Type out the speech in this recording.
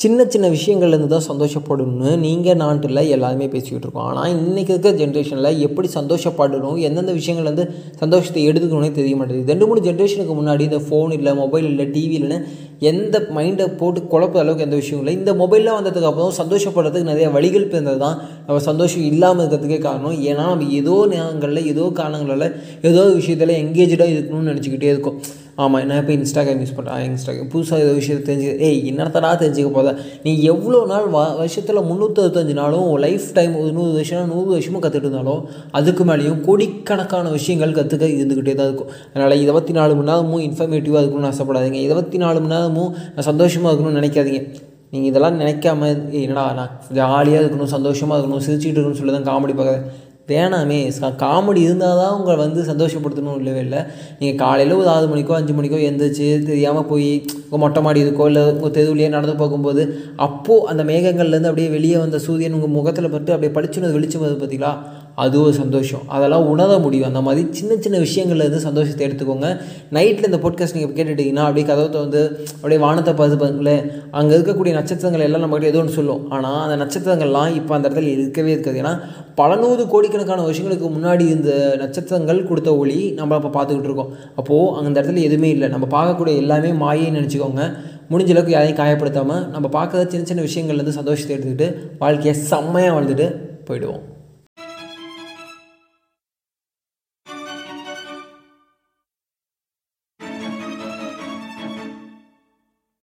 சின்ன சின்ன விஷயங்கள்லேருந்து தான் சந்தோஷப்படணும்னு நீங்கள் நாட்டில் எல்லாருமே பேசிக்கிட்டு இருக்கோம். ஆனால் இன்றைக்கி இருக்க ஜென்ரேஷனில் எப்படி சந்தோஷப்படணும் எந்தெந்த விஷயங்கள்லேருந்து சந்தோஷத்தை எடுத்துக்கணும்னே தெரிய மாட்டேங்குது. ரெண்டு மூணு ஜென்ரேஷனுக்கு முன்னாடி இந்த ஃபோன் இல்லை மொபைல் இல்லை டிவி இல்லைன்னு எந்த மைண்டை போட்டு குழப்ப அளவுக்கு எந்த விஷயம் இல்லை. இந்த மொபைல்லாம் வந்ததுக்கு அப்புறம் சந்தோஷப்படுறதுக்கு நிறைய வழிகள் பிறந்தது தான். நம்ம சந்தோஷம் இல்லாமல் இருக்கிறதுக்கே காரணம் ஏன்னா நம்ம ஏதோ நேரங்களில் ஏதோ காரணங்களில் ஏதோ ஒரு விஷயத்தில் எங்கேஜாக இருக்கணும்னு நினச்சிக்கிட்டே இருக்கோம். ஆமாம் நான் இப்போ இன்ஸ்டாகிராம் யூஸ் பண்ணுறேன் இன்ஸ்டாகிராம் புதுசாக ஏதோ விஷயத்தை தெரிஞ்சு ஏய் என்னத்தடா தெரிஞ்சுக்க போதா நீ எவ்வளோ நாள் வ வருஷத்தில் முந்நூற்றறுபத்தஞ்சு நாளும் லைஃப் டைம் ஒரு நூறு வருஷம் நூறு வருஷமும் கற்றுட்டு இருந்தாலும் அதுக்கு மேலேயும் கோடிக்கணக்கான விஷயங்கள் கற்றுக்க இருந்துக்கிட்டே தான் இருக்கும். அதனால் இருபத்தி நாலு மணி நேரமும் இன்ஃபர்மேட்டிவாக இருக்கணும்னு ஆசைப்படாதீங்க. இருபத்தி நாலு மணி நேரமும் நான் சந்தோஷமாக இருக்கணும்னு நினைக்காதீங்க. நீங்கள் இதெல்லாம் நினைக்காம என்னடா நான் ஜாலியாக இருக்கணும் சந்தோஷமாக இருக்கணும் சிரிச்சுட்டு இருக்கணும்னு சொல்லி தான் காமெடி பார்க்குறேன். வேணாமே. காமெடி இருந்தால் தான் உங்களை வந்து சந்தோஷப்படுத்தணும் இல்லவே இல்லை. நீங்கள் காலையில் ஒரு ஆறு மணிக்கோ அஞ்சு மணிக்கோ எழுந்திரிச்சு தெரியாமல் போய் உங்கள் மொட்டை மாடி இருக்கோ இல்லை உங்கள் தெருவுலையே நடந்து போகும்போது அப்போது அந்த மேகங்கள்லேருந்து அப்படியே வெளியே வந்த சூரியன் உங்கள் முகத்தில் பட்டு அப்படியே படிச்சுனது வெளிச்சம் வருது பார்த்தீங்களா அது ஒரு சந்தோஷம். அதெல்லாம் உணர முடியும். அந்த மாதிரி சின்ன சின்ன விஷயங்கள்லேருந்து சந்தோஷத்தை எடுத்துக்கோங்க. நைட்டில் இந்த பாட்காஸ்ட் நீங்கள் கேட்டுட்டிங்கன்னா அப்படியே கதவை வந்து அப்படியே வானத்தை பார்த்து பாருங்களேன் அங்கே இருக்கக்கூடிய நட்சத்திரங்கள் எல்லாம் நம்மகிட்ட ஏதோ ஒன்று சொல்லும். ஆனால் அந்த நட்சத்திரங்கள்லாம் இப்போ அந்த இடத்துல இருக்கவே இருக்காது. ஏன்னா பல நூறு கோடிக்கணக்கான வருஷங்களுக்கு முன்னாடி இந்த நட்சத்திரங்கள் கொடுத்த ஒளி நம்ம இப்போ பார்த்துக்கிட்டு இருக்கோம். அப்போது அந்த இடத்துல எதுவுமே இல்லை. நம்ம பார்க்கக்கூடிய எல்லாமே மாயேன்னு நினச்சிக்கோங்க. முடிஞ்ச அளவுக்கு யாரையும் காயப்படுத்தாமல் நம்ம பார்க்குற சின்ன சின்ன விஷயங்கள்லேருந்து சந்தோஷத்தை எடுத்துக்கிட்டு வாழ்க்கையை செம்மையாக வாழ்ந்துட்டு போயிடுவோம்.